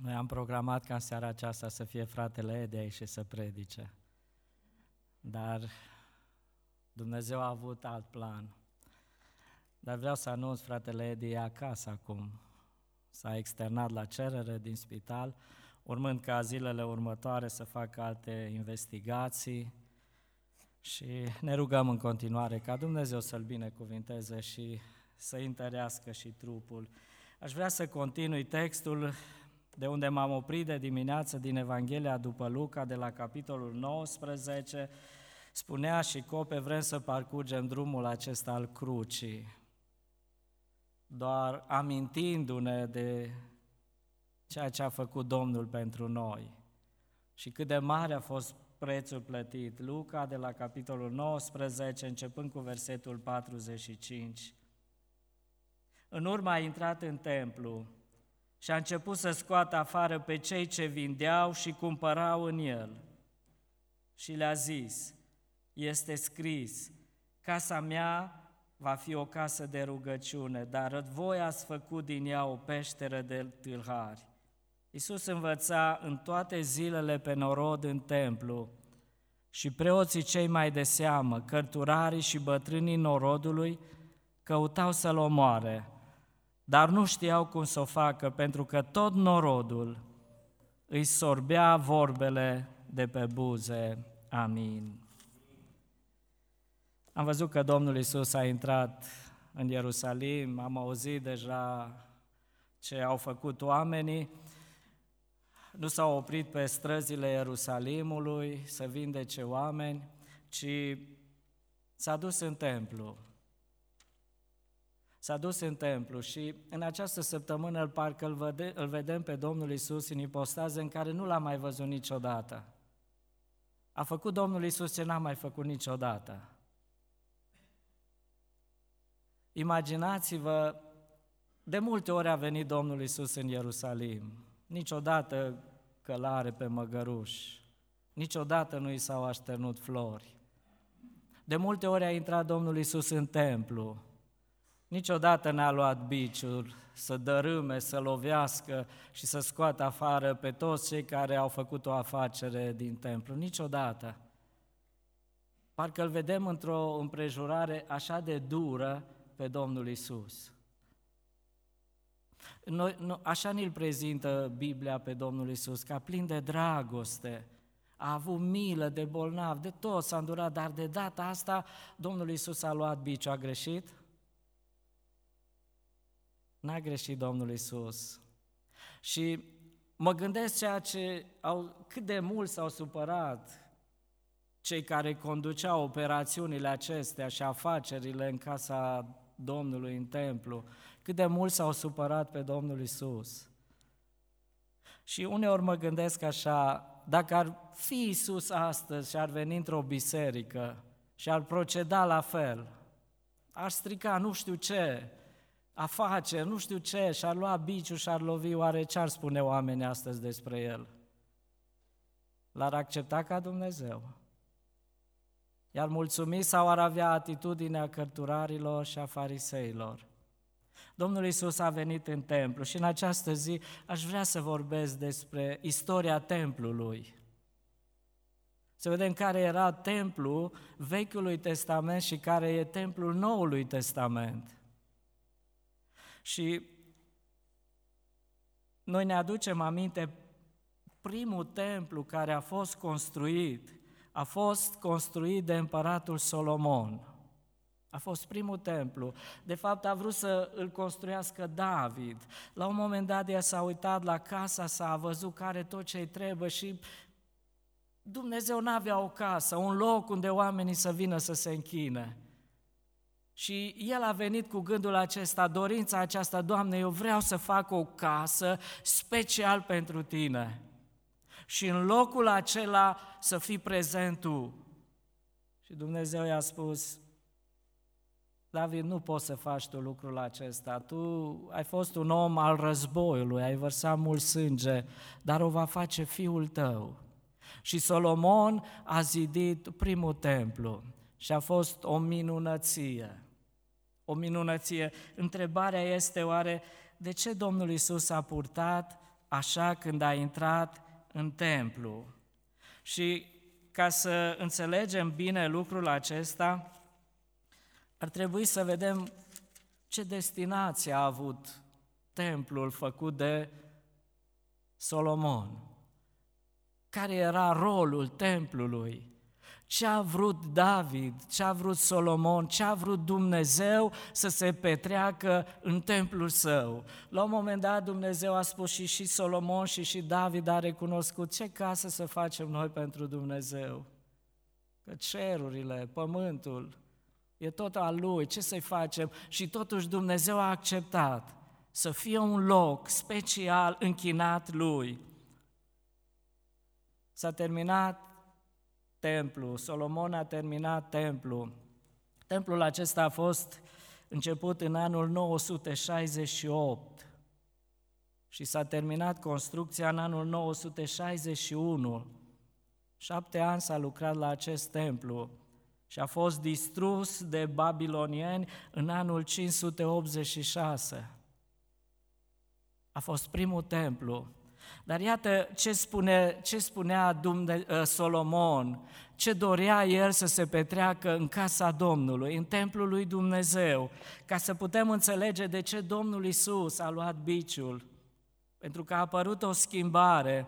Noi am programat ca în seara aceasta să fie fratele Edi aici și să predice. Dar Dumnezeu a avut alt plan. Dar vreau să anunț, fratele Edi e acasă acum. S-a externat la cerere din spital, urmând ca zilele următoare să facă alte investigații și ne rugăm în continuare ca Dumnezeu să-l binecuvinteze și să întărească și trupul. Aș vrea să continui textul de unde m-am oprit de dimineață din Evanghelia după Luca, de la capitolul 19, spunea și Cope, vrem să parcurgem drumul acesta al crucii, doar amintindu-ne de ceea ce a făcut Domnul pentru noi și cât de mare a fost prețul plătit. Luca, de la capitolul 19, începând cu versetul 45. În urmă a intrat în templu și a început să scoată afară pe cei ce vindeau și cumpărau în el. Și le-a zis, este scris, casa mea va fi o casă de rugăciune, dar voi ați făcut din ea o peșteră de tâlhari. Iisus învăța în toate zilele pe norod în templu și preoții cei mai de seamă, cărturarii și bătrânii norodului, căutau să-l omoare, dar nu știau cum să o facă, pentru că tot norodul îi sorbea vorbele de pe buze. Amin. Am văzut că Domnul Isus a intrat în Ierusalim, am auzit deja ce au făcut oamenii, nu s-au oprit pe străzile Ierusalimului să vindece oameni, ci s-a dus în templu. S-a dus în templu și în această săptămână parcă îl, vede, îl vedem pe Domnul Isus în ipostază în care nu l-a mai văzut niciodată. A făcut Domnul Isus ce n-a mai făcut niciodată. Imaginați-vă, de multe ori a venit Domnul Isus în Ierusalim, niciodată călare pe măgăruș, niciodată nu i s-au așternut flori. De multe ori a intrat Domnul Isus în templu, niciodată n-a luat biciul să dărâme, să lovească și să scoată afară pe toți cei care au făcut o afacere din templu, niciodată. Parcă îl vedem într-o împrejurare așa de dură pe Domnul Isus. Noi, nu, așa ne-l prezintă Biblia pe Domnul Isus, ca plin de dragoste, a avut milă de bolnav, de tot s-a îndurat, dar de data asta Domnul Isus a luat biciu, a greșit? N-a greșit Domnul Isus. Și mă gândesc ceea ce au, cât de mult s-au supărat cei care conduceau operațiunile acestea și afacerile în casa Domnului în templu, cât de mult s-au supărat pe Domnul Isus. Și uneori mă gândesc așa, dacă ar fi Isus astăzi și ar veni într-o biserică și ar proceda la fel, ar strica nu știu ce, afaceri, nu știu ce, și-ar lua biciu și-ar lovi, oare ce ar spune oamenii astăzi despre el? L-ar accepta ca Dumnezeu? I-ar mulțumi sau ar avea atitudinea cărturarilor și a fariseilor? Domnul Isus a venit în templu și în această zi aș vrea să vorbesc despre istoria templului. Să vedem care era templul Vechiului Testament și care e templul Noului Testament. Și noi ne aducem aminte primul templu care a fost construit, a fost construit de împăratul Solomon. A fost primul templu. De fapt, a vrut să îl construiască David. La un moment dat, el s-a uitat la casa sa, a văzut care tot ce îi trebuie și Dumnezeu n-avea o casă, un loc unde oamenii să vină să se închine. Și el a venit cu gândul acesta, dorința aceasta, Doamne, eu vreau să fac o casă special pentru Tine. Și în locul acela să fii prezent Tu. Și Dumnezeu i-a spus, David, nu poți să faci tu lucrul acesta. Tu ai fost un om al războiului, ai vărsat mult sânge, dar o va face fiul tău. Și Solomon a zidit primul templu și a fost o minunăție. O minunăție. Întrebarea este oare de ce Domnul Isus a purtat așa când a intrat în templu. Și ca să înțelegem bine lucrul acesta, ar trebui să vedem ce destinație a avut templul făcut de Solomon. Care era rolul templului? Ce a vrut David, ce a vrut Solomon, ce a vrut Dumnezeu să se petreacă în templul său. La un moment dat Dumnezeu a spus și și Solomon și și David a recunoscut ce casă să facem noi pentru Dumnezeu. Că cerurile, pământul, e tot al lui, ce să-i facem? Și totuși Dumnezeu a acceptat să fie un loc special închinat lui. S-a terminat templu, Solomon a terminat templu. Templul acesta a fost început în anul 968 și s-a terminat construcția în anul 961. Șapte ani s-a lucrat la acest templu și a fost distrus de babilonieni în anul 586. A fost primul templu. Dar iată ce, spune, ce spunea Dumne, ă, Solomon, ce dorea el să se petreacă în casa Domnului, în templul lui Dumnezeu, ca să putem înțelege de ce Domnul Isus a luat biciul. Pentru că a apărut o schimbare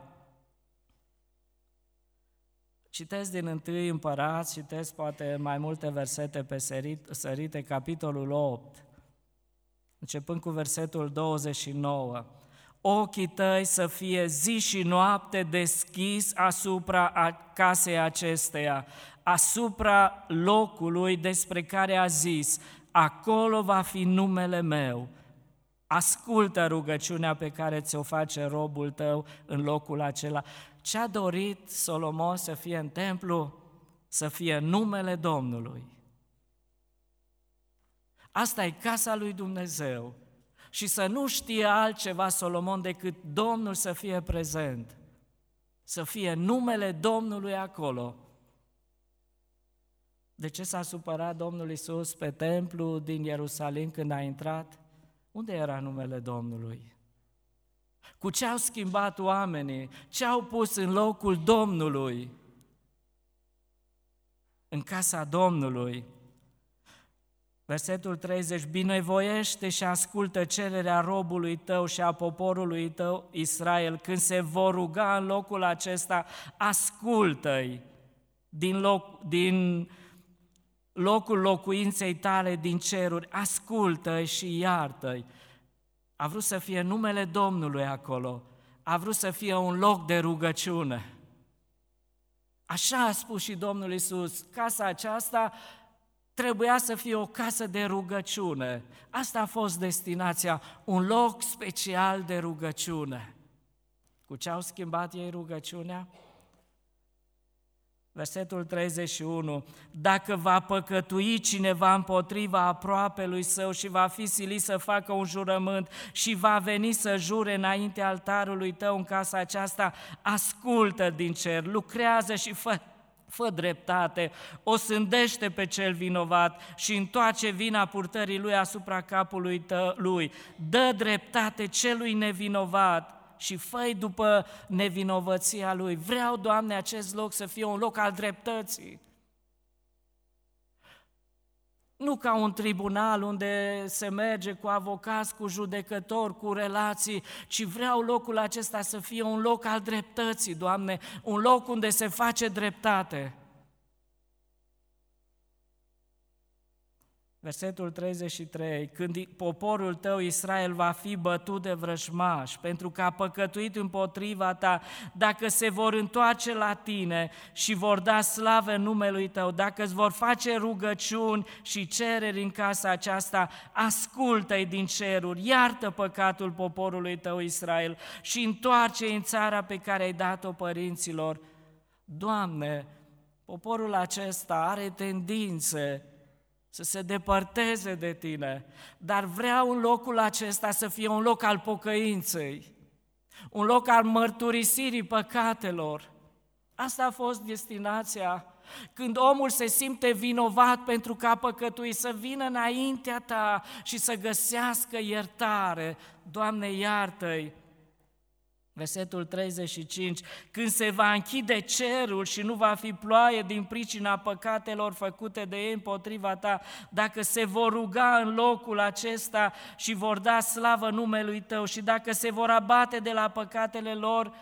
Citesc din întâi împărați, citesc poate mai multe versete pe sărit, sărite, capitolul 8, începând cu versetul 29. Ochii tăi să fie zi și noapte deschis asupra casei acesteia, asupra locului despre care a zis, acolo va fi numele meu. Ascultă rugăciunea pe care ți-o face robul tău în locul acela. Ce a dorit Solomon să fie în templu? Să fie numele Domnului. Asta e casa lui Dumnezeu. Și să nu știe altceva Solomon decât Domnul să fie prezent. Să fie numele Domnului acolo. De ce s-a supărat Domnul Isus pe templu din Ierusalim când a intrat? Unde era numele Domnului? Cu ce au schimbat oamenii? Ce au pus în locul Domnului? În casa Domnului. Versetul 30, binevoiește și ascultă cererea robului tău și a poporului tău Israel. Când se vor ruga în locul acesta, ascultă-i din, loc, din locul locuinței tale din ceruri, ascultă-i și iartă-i. A vrut să fie numele Domnului acolo, a vrut să fie un loc de rugăciune. Așa a spus și Domnul Isus, casa aceasta trebuia să fie o casă de rugăciune. Asta a fost destinația, un loc special de rugăciune. Cu ce au schimbat ei rugăciunea? Versetul 31. Dacă va păcătui cineva împotriva aproapelui său și va fi silit să facă un jurământ și va veni să jure înainte altarului tău în casa aceasta, ascultă din cer, lucrează și fă fă dreptate, o sândește pe cel vinovat și întoarce vina purtării lui asupra capului tău, lui. Dă dreptate celui nevinovat și făi după nevinovăția lui. Vreau, Doamne, acest loc să fie un loc al dreptății. Nu ca un tribunal unde se merge cu avocați, cu judecători, cu relații, ci vreau locul acesta să fie un loc al dreptății, Doamne, un loc unde se face dreptate. Versetul 33, când poporul tău Israel va fi bătut de vrăjmaș pentru că a păcătuit împotriva ta, dacă se vor întoarce la tine și vor da slavă numelui tău, dacă îți vor face rugăciuni și cereri în casa aceasta, ascultă-i din ceruri, iartă păcatul poporului tău Israel și întoarce în țara pe care ai dat-o părinților. Doamne, poporul acesta are tendințe să se depărteze de tine, dar vreau în locul acesta să fie un loc al pocăinței, un loc al mărturisirii păcatelor. Asta a fost destinația. Când omul se simte vinovat pentru că a păcătuit, să vină înaintea ta și să găsească iertare. Doamne, iartă-i! Versetul 35, când se va închide cerul și nu va fi ploaie din pricina păcatelor făcute de ei împotriva ta, dacă se vor ruga în locul acesta și vor da slavă numelui tău și dacă se vor abate de la păcatele lor,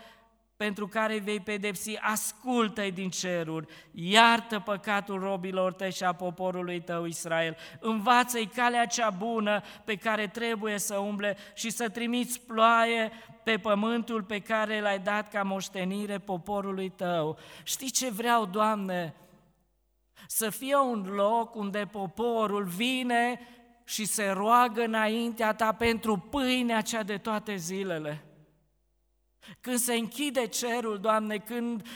pentru care vei pedepsi, ascultă-i din ceruri, iartă păcatul robilor tăi și a poporului tău Israel, învață-i calea cea bună pe care trebuie să umble și să trimiți ploaie pe pământul pe care l-ai dat ca moștenire poporului tău. Știi ce vreau, Doamne? Să fie un loc unde poporul vine și se roagă înaintea ta pentru pâinea cea de toate zilele. Când se închide cerul, Doamne, când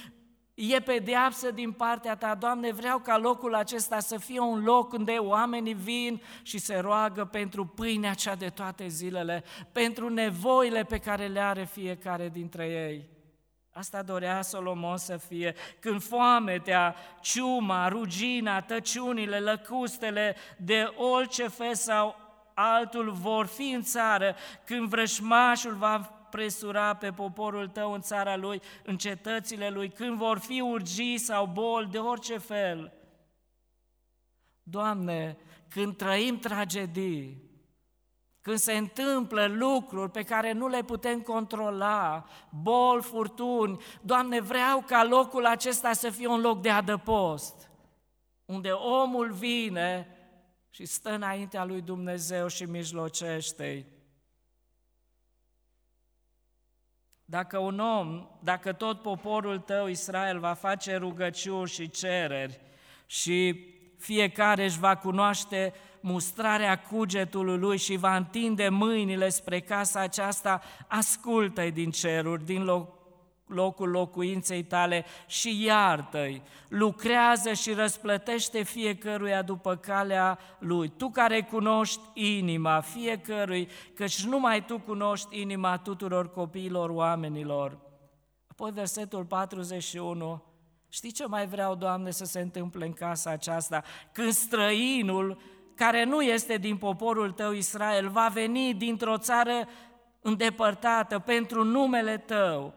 e pedeapsă din partea Ta, Doamne, vreau ca locul acesta să fie un loc unde oamenii vin și se roagă pentru pâinea cea de toate zilele, pentru nevoile pe care le are fiecare dintre ei. Asta dorea Solomon să fie, când foametea, ciuma, rugina, tăciunile, lăcustele de orice fel sau altul vor fi în țară, când vrășmașul va presura pe poporul tău în țara lui, în cetățile lui, când vor fi urgii sau boli de orice fel. Doamne, când trăim tragedii, când se întâmplă lucruri pe care nu le putem controla, boli, furtuni, Doamne, vreau ca locul acesta să fie un loc de adăpost, unde omul vine și stă înaintea lui Dumnezeu și mijlocește-i. Dacă un om, dacă tot poporul tău, Israel, va face rugăciuni și cereri și fiecare își va cunoaște mustrarea cugetului lui și va întinde mâinile spre casa aceasta, ascultă-i din ceruri, din loc locul locuinței tale și iartă-i, lucrează și răsplătește fiecăruia după calea lui. Tu care cunoști inima fiecărui, căci numai tu cunoști inima tuturor copiilor oamenilor. Apoi versetul 41, știi ce mai vreau, Doamne, să se întâmple în casa aceasta? Când străinul care nu este din poporul tău Israel va veni dintr-o țară îndepărtată pentru numele tău,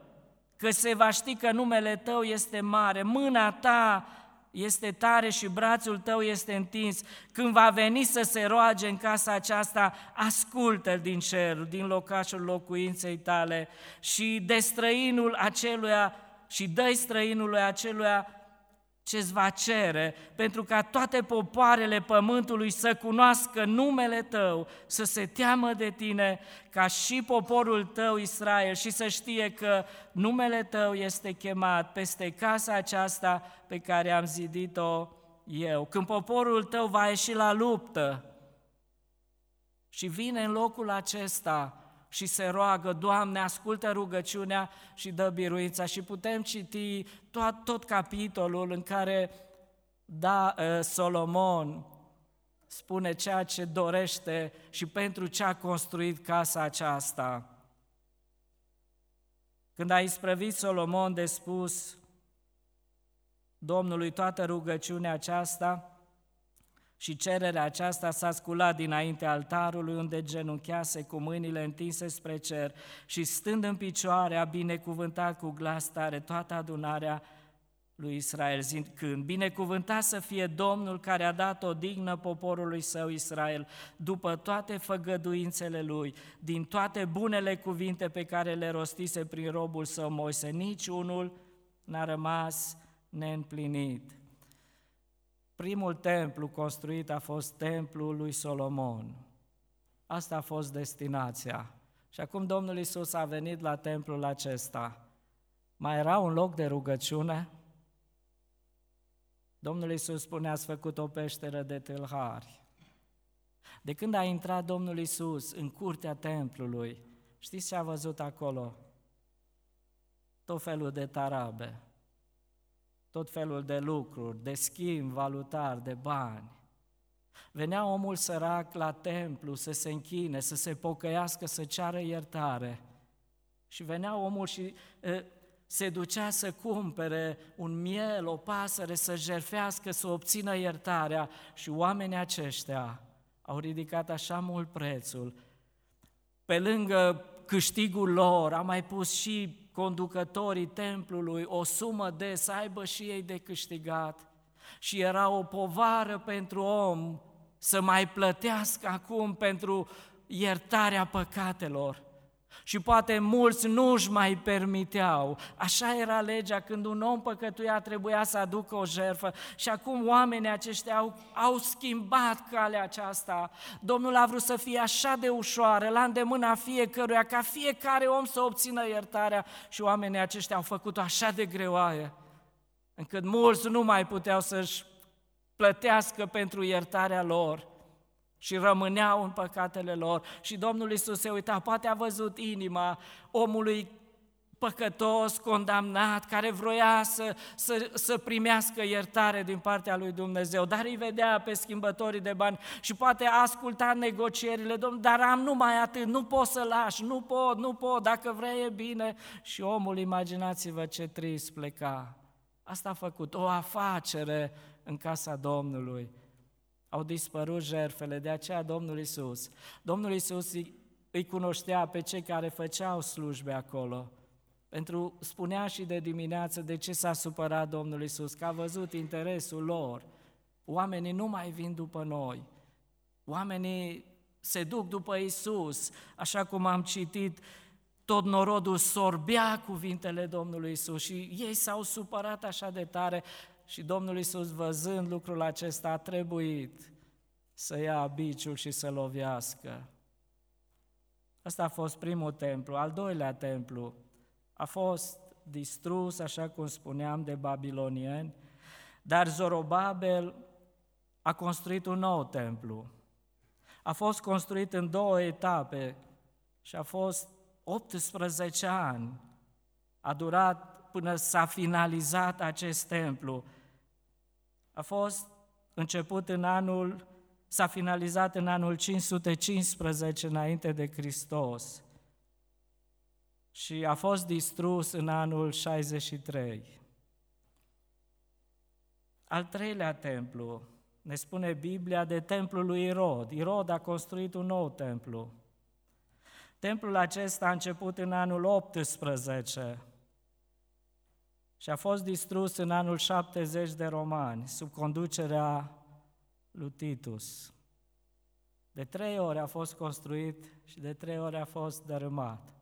că se va ști că numele tău este mare, mâna ta este tare și brațul tău este întins. Când va veni să se roage în casa aceasta, ascultă din cer, din locașul locuinței tale și de străinul aceluia și dă străinului aceluia ce îți va cere, pentru ca toate popoarele pământului să cunoască numele tău, să se teamă de tine, ca și poporul tău Israel și să știe că numele tău este chemat peste casa aceasta pe care am zidit-o eu. Când poporul tău va ieși la luptă și vine în locul acesta, și se roagă, Doamne, ascultă rugăciunea și dă biruința. Și putem citi tot, tot capitolul în care da, ă, Solomon spune ceea ce dorește și pentru ce a construit casa aceasta. Când a isprăvit Solomon de spus Domnului toată rugăciunea aceasta, și cererea aceasta s-a sculat dinainte altarului unde genunchease cu mâinile întinse spre cer și stând în picioare a binecuvântat cu glas tare toată adunarea lui Israel, când binecuvântat să fie Domnul care a dat o dignă poporului său Israel, după toate făgăduințele lui, din toate bunele cuvinte pe care le rostise prin robul său Moise, nici unul n-a rămas neîmplinit. Primul templu construit a fost templul lui Solomon. Asta a fost destinația. Și acum Domnul Isus a venit la templul acesta. Mai era un loc de rugăciune? Domnul Isus spune, ați făcut o peșteră de tâlhari. De când a intrat Domnul Isus în curtea templului, știți ce a văzut acolo? Tot felul de tarabe, tot felul de lucruri, de schimb valutar, de bani. Venea omul sărac la templu să se închine, să se pocăiască, să ceară iertare. Și venea omul și e, se ducea să cumpere un miel, o pasăre, să jerfească, să obțină iertarea. Și oamenii aceștia au ridicat așa mult prețul, pe lângă câștigul lor, a mai pus și conducătorii templului o sumă de să aibă și ei de câștigat. Și era o povară pentru om să mai plătească acum pentru iertarea păcatelor. Și poate mulți nu își mai permiteau. Așa era legea, când un om păcătuia trebuia să aducă o jertfă. Și acum oamenii aceștia au, au schimbat calea aceasta. Domnul a vrut să fie așa de ușoară, la îndemâna fiecăruia, ca fiecare om să obțină iertarea. Și oamenii aceștia au făcut-o așa de greoaie, încât mulți nu mai puteau să-și plătească pentru iertarea lor și rămâneau în păcatele lor. Și Domnul Isus se uita, poate a văzut inima omului păcătos, condamnat, care vroia să, să, să primească iertare din partea lui Dumnezeu, dar îi vedea pe schimbătorii de bani și poate a ascultat negocierile, Domnul, dar am numai atât, nu pot să lași, nu pot, nu pot, dacă vrei e bine. Și omul, imaginați-vă ce trist pleca. Asta a făcut, o afacere în casa Domnului au dispărut jerfele, de aceea Domnul Isus. Domnul Isus îi cunoștea pe cei care făceau slujbe acolo. Pentru spunea și de dimineață de ce s-a supărat Domnul Isus, că a văzut interesul lor. Oamenii nu mai vin după noi. Oamenii se duc după Isus, așa cum am citit, tot norodul sorbea cuvintele Domnului Isus și ei s-au supărat așa de tare și Domnul Iisus, văzând lucrul acesta, a trebuit să ia biciul și să lovească. Asta a fost primul templu. Al doilea templu a fost distrus, așa cum spuneam, de babilonieni, dar Zorobabel a construit un nou templu. A fost construit în două etape și a fost 18 ani. A durat până s-a finalizat acest templu a fost început în anul, s-a finalizat în anul 515 înainte de Hristos și a fost distrus în anul 63. Al treilea templu, ne spune Biblia de templul lui Irod. Irod a construit un nou templu. Templul acesta a început în anul 18 și a fost distrus în anul 70 de romani, sub conducerea lui Titus. De trei ori a fost construit și de trei ori a fost dărâmat.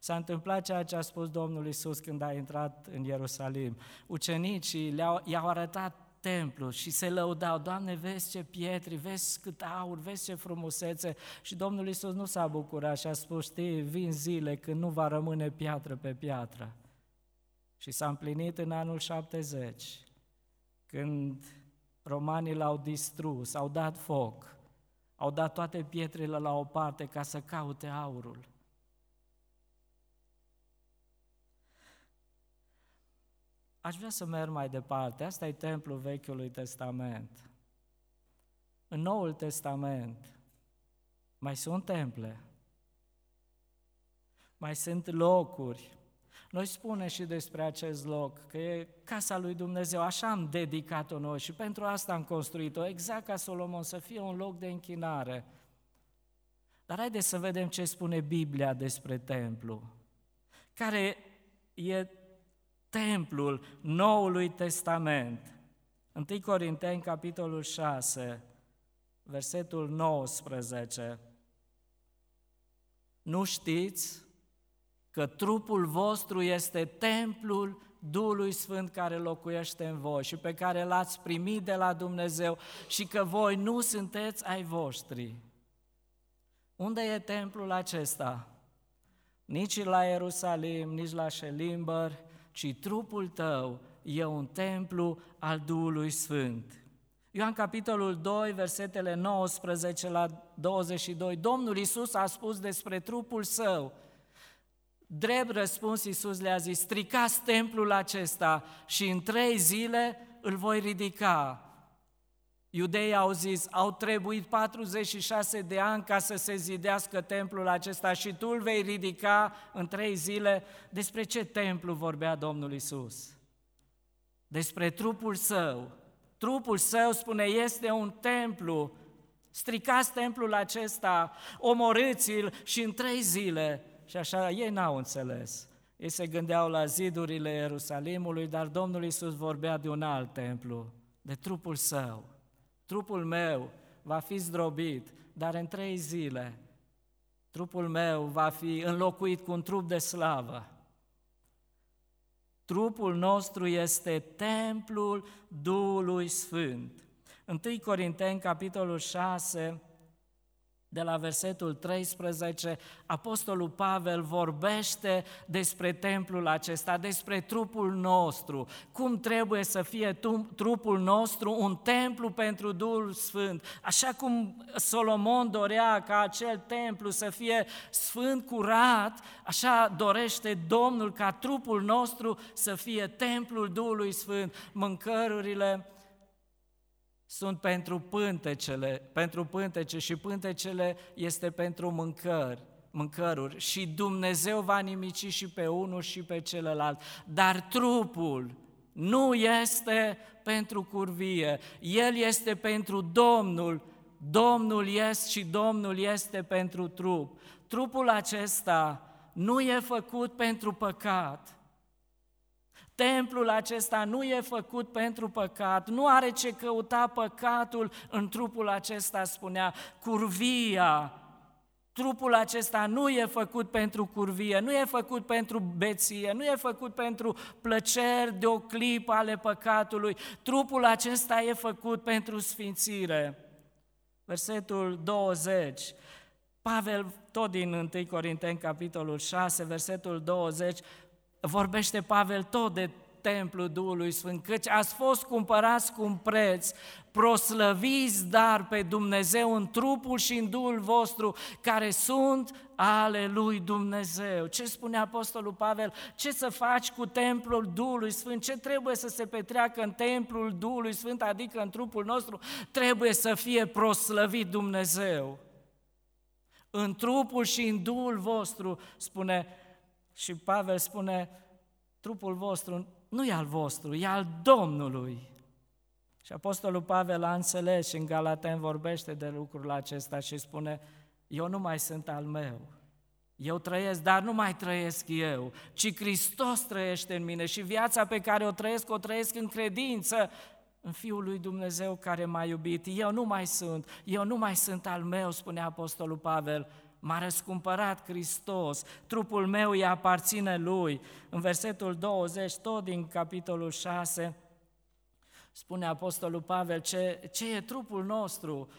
S-a întâmplat ceea ce a spus Domnul Isus când a intrat în Ierusalim. Ucenicii le-au, i-au arătat templu și se lăudau, Doamne, vezi ce pietri, vezi cât aur, vezi ce frumusețe. Și Domnul Isus nu s-a bucurat și a spus, știi, vin zile când nu va rămâne piatră pe piatră. Și s-a împlinit în anul 70, când romanii l-au distrus, au dat foc, au dat toate pietrele la o parte ca să caute aurul. Aș vrea să merg mai departe. Asta e templul Vechiului Testament. În Noul Testament mai sunt temple, mai sunt locuri noi spune și despre acest loc că e casa lui Dumnezeu, așa am dedicat-o noi și pentru asta am construit-o, exact ca Solomon, să fie un loc de închinare. Dar haideți să vedem ce spune Biblia despre templu. Care e templul Noului Testament. 1 Corinteni, capitolul 6, versetul 19. Nu știți că trupul vostru este templul Duhului Sfânt care locuiește în voi și pe care l-ați primit de la Dumnezeu și că voi nu sunteți ai voștri. Unde e templul acesta? Nici la Ierusalim, nici la Șelimbăr, ci trupul tău e un templu al Duhului Sfânt. Ioan capitolul 2, versetele 19 la 22, Domnul Isus a spus despre trupul său, Drept răspuns, Iisus le-a zis, stricați templul acesta și în trei zile îl voi ridica. Iudeii au zis, au trebuit 46 de ani ca să se zidească templul acesta și tu îl vei ridica în trei zile. Despre ce templu vorbea Domnul Isus? Despre trupul său. Trupul său, spune, este un templu. Stricați templul acesta, omorâți-l și în trei zile și așa ei n-au înțeles. Ei se gândeau la zidurile Ierusalimului, dar Domnul Iisus vorbea de un alt templu, de trupul său. Trupul meu va fi zdrobit, dar în trei zile trupul meu va fi înlocuit cu un trup de slavă. Trupul nostru este templul Duhului Sfânt. 1 Corinteni, capitolul 6, de la versetul 13, Apostolul Pavel vorbește despre templul acesta, despre trupul nostru, cum trebuie să fie trupul nostru un templu pentru Duhul Sfânt, așa cum Solomon dorea ca acel templu să fie sfânt, curat, așa dorește Domnul ca trupul nostru să fie templul Duhului Sfânt. Mâncărurile sunt pentru pântecele, pentru pântece și pântecele este pentru mâncări, mâncăruri. Și Dumnezeu va nimici și pe unul și pe celălalt, dar trupul nu este pentru curvie, el este pentru Domnul, Domnul este și Domnul este pentru trup. Trupul acesta nu e făcut pentru păcat, Templul acesta nu e făcut pentru păcat, nu are ce căuta păcatul în trupul acesta, spunea, curvia. Trupul acesta nu e făcut pentru curvie, nu e făcut pentru beție, nu e făcut pentru plăceri de o clipă ale păcatului. Trupul acesta e făcut pentru sfințire. Versetul 20. Pavel, tot din 1 Corinteni, capitolul 6, versetul 20, vorbește Pavel tot de templul Duhului Sfânt, căci ați fost cumpărați cu un preț, proslăviți dar pe Dumnezeu în trupul și în Duhul vostru, care sunt ale lui Dumnezeu. Ce spune Apostolul Pavel? Ce să faci cu templul Duhului Sfânt? Ce trebuie să se petreacă în templul Duhului Sfânt, adică în trupul nostru? Trebuie să fie proslăvit Dumnezeu. În trupul și în Duhul vostru, spune și Pavel spune, trupul vostru nu e al vostru, e al Domnului. Și Apostolul Pavel a înțeles și în Galaten vorbește de lucrul acesta și spune, eu nu mai sunt al meu, eu trăiesc, dar nu mai trăiesc eu, ci Hristos trăiește în mine și viața pe care o trăiesc, o trăiesc în credință în Fiul lui Dumnezeu care m-a iubit. Eu nu mai sunt, eu nu mai sunt al meu, spune Apostolul Pavel, M-a răscumpărat Hristos, trupul meu îi aparține Lui. În versetul 20, tot din capitolul 6, spune Apostolul Pavel, ce, ce e trupul nostru?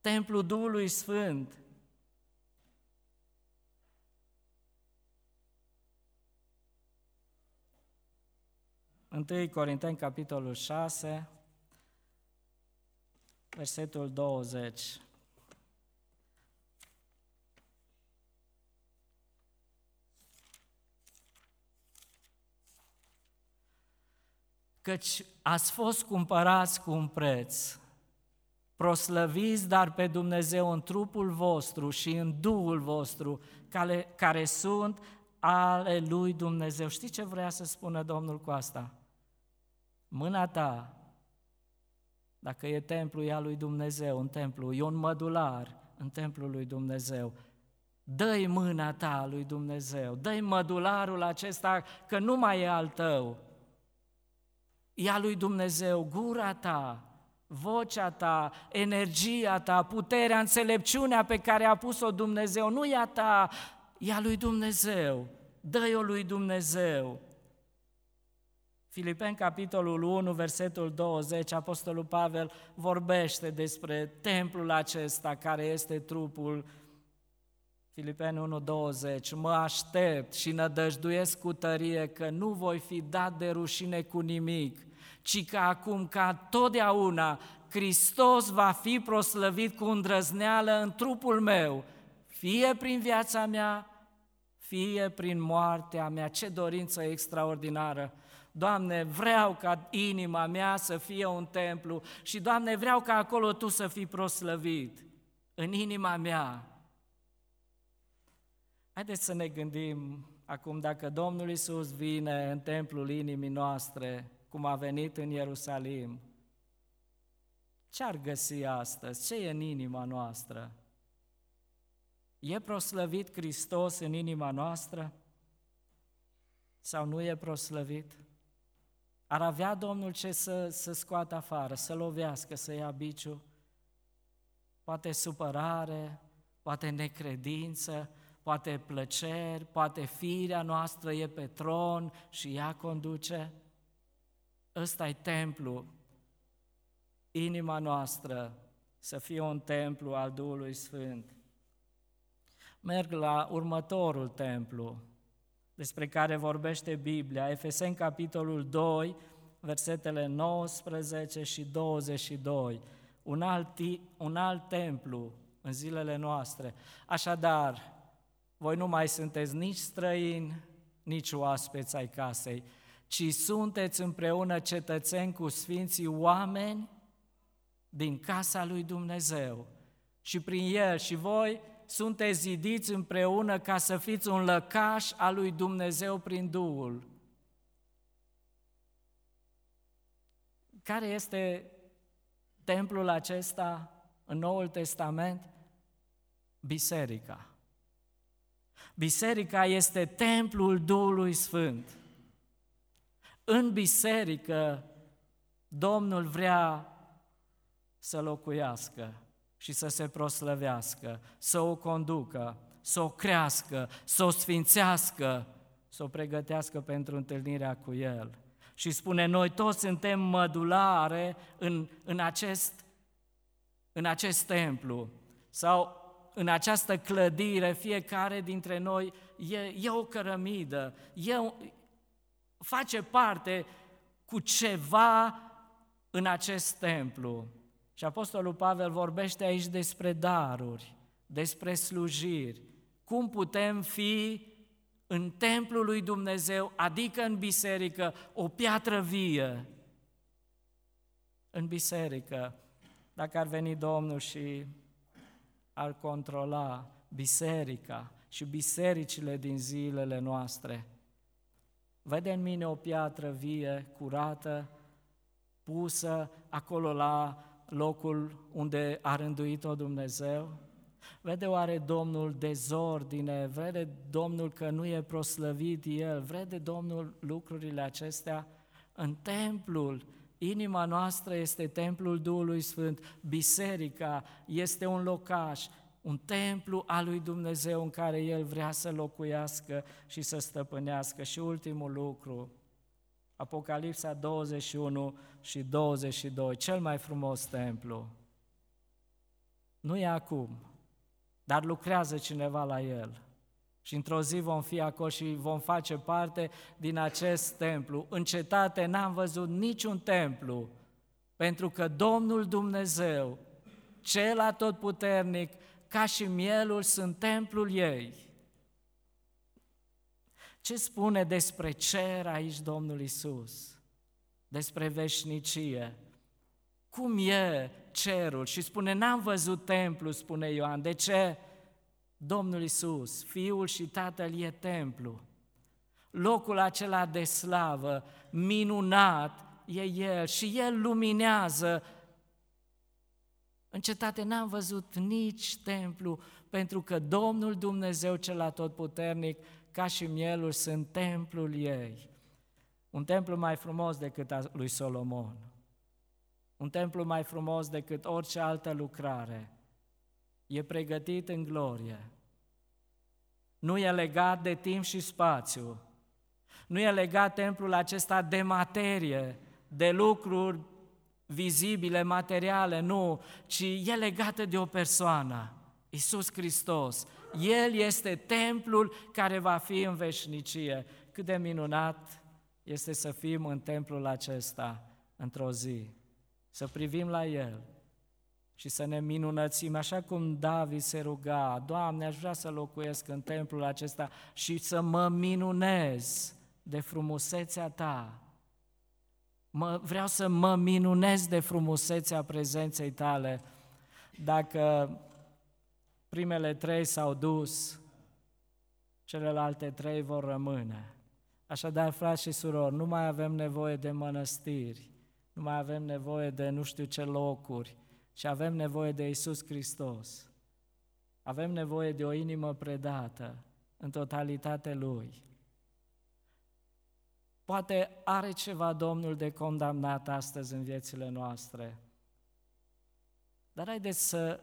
Templul Duhului Sfânt. Întâi Corinteni, capitolul 6, versetul 20. Căci ați fost cumpărați cu un preț. Proslăviți dar pe Dumnezeu în trupul vostru și în Duhul vostru, care, care sunt ale lui Dumnezeu. Știi ce vrea să spună Domnul cu asta? Mâna ta, dacă e templu, e al lui Dumnezeu, un templu, e un mădular în templul lui Dumnezeu. Dă-i mâna ta lui Dumnezeu, dă-i mădularul acesta că nu mai e al tău, ea lui Dumnezeu, gura ta, vocea ta, energia ta, puterea, înțelepciunea pe care a pus-o Dumnezeu, nu ea ta, ea lui Dumnezeu, dă-i-o lui Dumnezeu. Filipeni, capitolul 1, versetul 20, Apostolul Pavel vorbește despre templul acesta care este trupul Filipeni 1, 20, mă aștept și nădăjduiesc cu tărie că nu voi fi dat de rușine cu nimic, ci că acum, ca totdeauna, Hristos va fi proslăvit cu îndrăzneală în trupul meu, fie prin viața mea, fie prin moartea mea. Ce dorință extraordinară! Doamne, vreau ca inima mea să fie un templu și, Doamne, vreau ca acolo Tu să fii proslăvit în inima mea. Haideți să ne gândim acum dacă Domnul Isus vine în templul inimii noastre, cum a venit în Ierusalim, ce ar găsi astăzi? Ce e în inima noastră? E proslăvit Hristos în inima noastră? Sau nu e proslăvit? Ar avea Domnul ce să, să scoată afară, să lovească, să ia biciu? Poate supărare, poate necredință, poate plăceri, poate firea noastră e pe tron și ea conduce. Ăsta e templu. Inima noastră să fie un templu al Duhului Sfânt. Merg la următorul templu despre care vorbește Biblia, Efeseni capitolul 2, versetele 19 și 22, un alt, un alt templu în zilele noastre. Așadar, voi nu mai sunteți nici străini, nici oaspeți ai casei, ci sunteți împreună cetățeni cu sfinții oameni din casa lui Dumnezeu. Și prin el și voi sunteți zidiți împreună ca să fiți un lăcaș al lui Dumnezeu prin Duhul. Care este templul acesta în Noul Testament? Biserica. Biserica este templul Duhului Sfânt. În biserică, Domnul vrea să locuiască și să se proslăvească, să o conducă, să o crească, să o sfințească, să o pregătească pentru întâlnirea cu El. Și spune, noi toți suntem mădulare în, în, acest, în acest templu sau în această clădire, fiecare dintre noi e, e o cărămidă, e, face parte cu ceva în acest templu. Și Apostolul Pavel vorbește aici despre daruri, despre slujiri, cum putem fi în templul lui Dumnezeu, adică în biserică, o piatră vie. În biserică, dacă ar veni Domnul și ar controla biserica și bisericile din zilele noastre, vede în mine o piatră vie, curată, pusă acolo la locul unde a rânduit-o Dumnezeu? Vede oare Domnul dezordine? Vede Domnul că nu e proslăvit El? Vede Domnul lucrurile acestea? În templul, inima noastră este templul Duhului Sfânt, biserica este un locaș, un templu al lui Dumnezeu în care El vrea să locuiască și să stăpânească. Și ultimul lucru, Apocalipsa 21 și 22, cel mai frumos templu. Nu e acum, dar lucrează cineva la el. Și într-o zi vom fi acolo și vom face parte din acest templu. În cetate n-am văzut niciun templu, pentru că Domnul Dumnezeu, cel atotputernic, ca și mielul, sunt templul ei. Ce spune despre cer aici Domnul Isus? Despre veșnicie. Cum e cerul? Și spune, n-am văzut templu, spune Ioan. De ce? Domnul Isus, Fiul și Tatăl e templu. Locul acela de slavă, minunat, e El și El luminează. În cetate n-am văzut nici templu, pentru că Domnul Dumnezeu cel atotputernic ca și mielul, sunt templul ei. Un templu mai frumos decât al lui Solomon. Un templu mai frumos decât orice altă lucrare. E pregătit în glorie. Nu e legat de timp și spațiu. Nu e legat templul acesta de materie, de lucruri vizibile, materiale, nu, ci e legată de o persoană, Isus Hristos, el este templul care va fi în veșnicie. Cât de minunat este să fim în templul acesta într-o zi, să privim la El și să ne minunățim, așa cum David se ruga, Doamne, aș vrea să locuiesc în templul acesta și să mă minunez de frumusețea Ta. Mă, vreau să mă minunez de frumusețea prezenței Tale. Dacă Primele trei s-au dus, celelalte trei vor rămâne. Așadar, frați și surori, nu mai avem nevoie de mănăstiri, nu mai avem nevoie de nu știu ce locuri, ci avem nevoie de Isus Hristos. Avem nevoie de o inimă predată în totalitate Lui. Poate are ceva Domnul de condamnat astăzi în viețile noastre, dar haideți să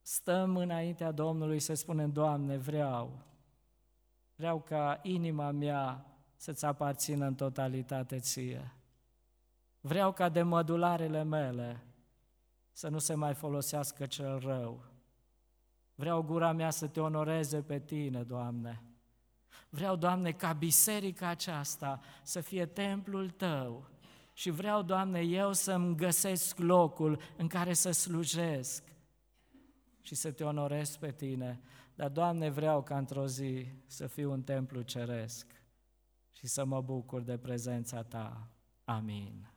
stăm înaintea Domnului să spunem, Doamne, vreau, vreau ca inima mea să-ți aparțină în totalitate ție. Vreau ca de mădularele mele să nu se mai folosească cel rău. Vreau gura mea să te onoreze pe tine, Doamne. Vreau, Doamne, ca biserica aceasta să fie templul Tău și vreau, Doamne, eu să-mi găsesc locul în care să slujesc și să te onorez pe Tine. Dar, Doamne, vreau ca într-o zi să fiu un templu ceresc și să mă bucur de prezența Ta. Amin.